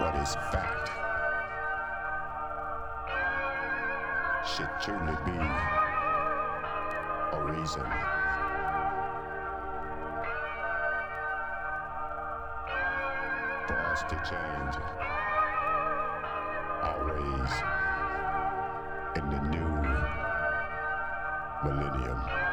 what is fact should truly be a reason. For us to change our ways in the new millennium.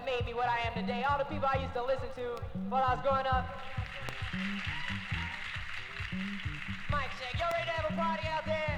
That made me what I am today. All the people I used to listen to while I was growing up. Mike check. Y'all ready to have a party out there?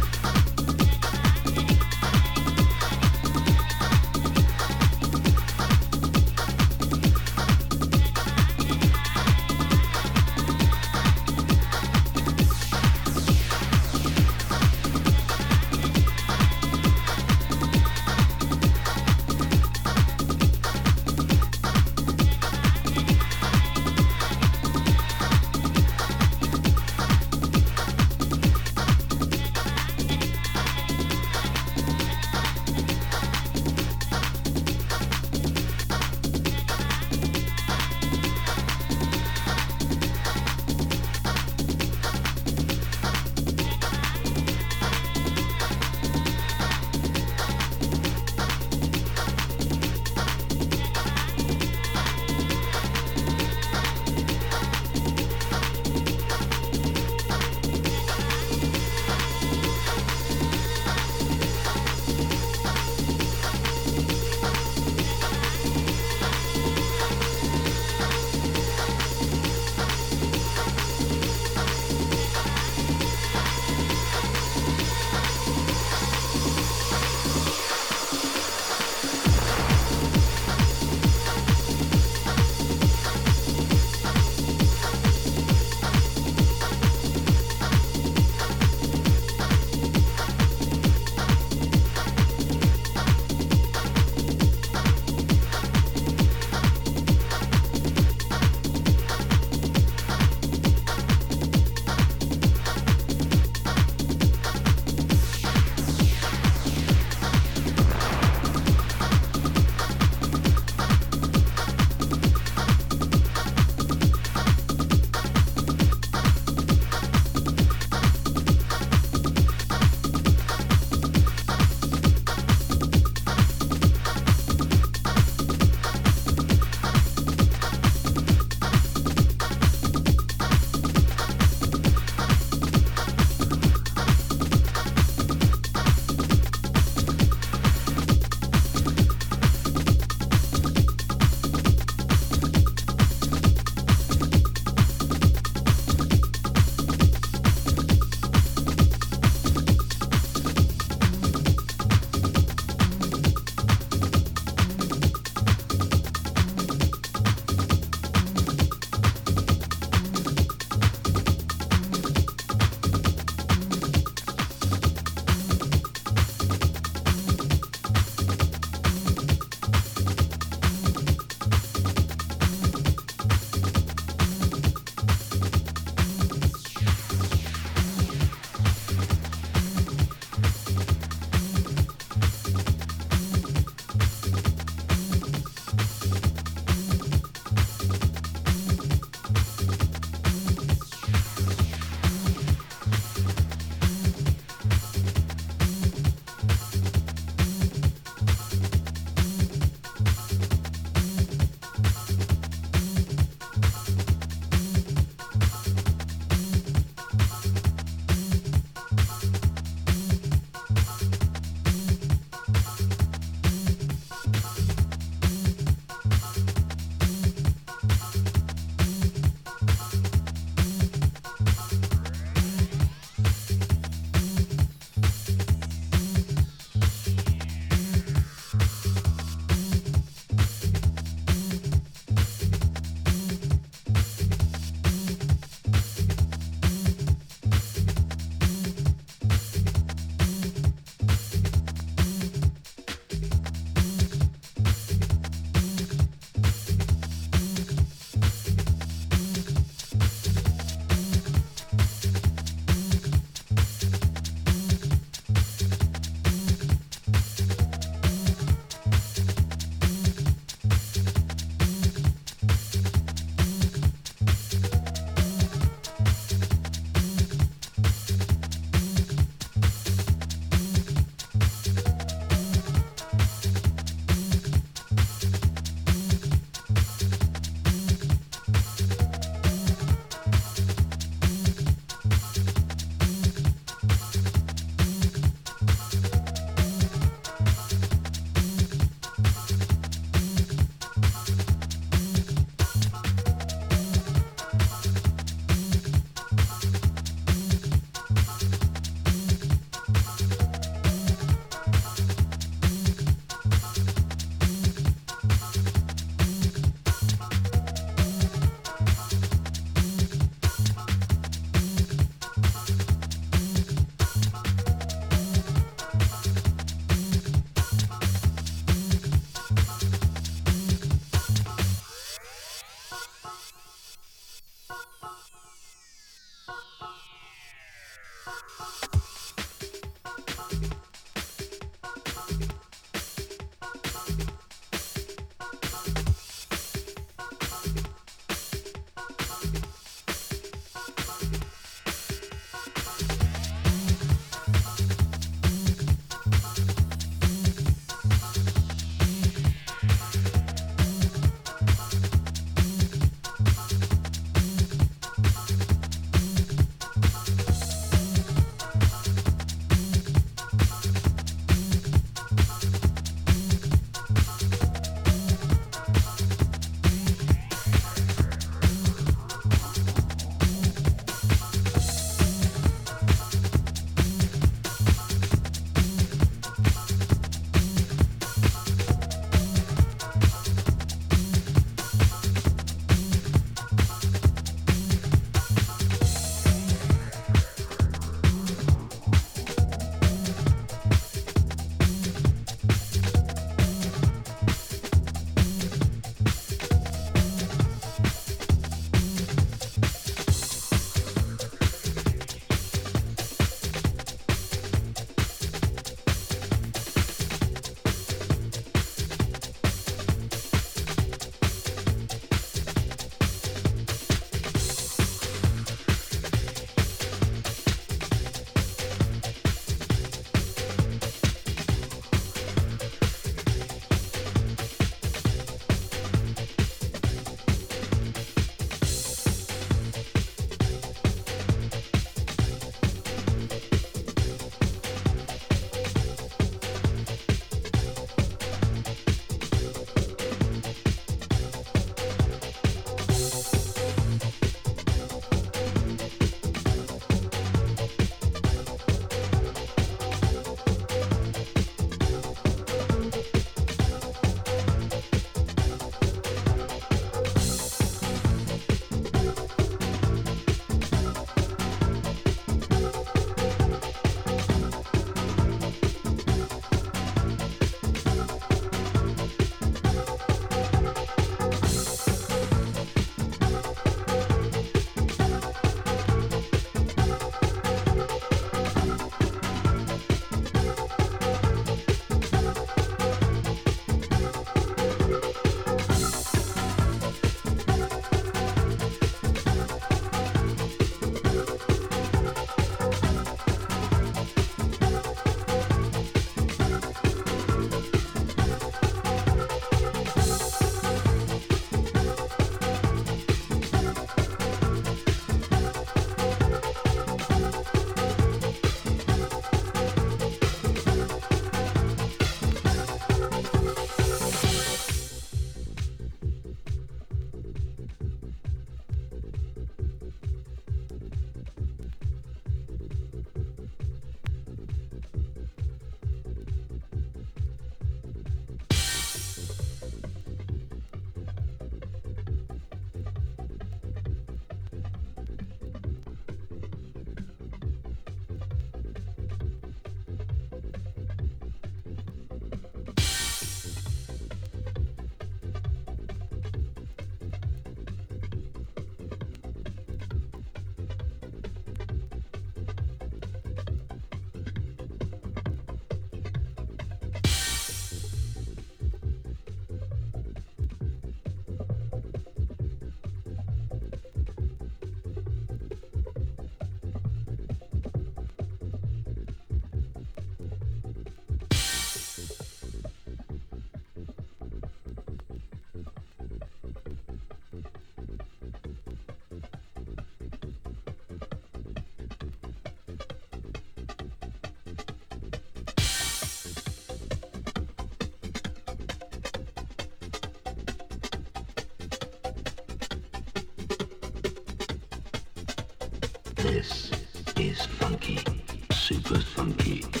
Rise to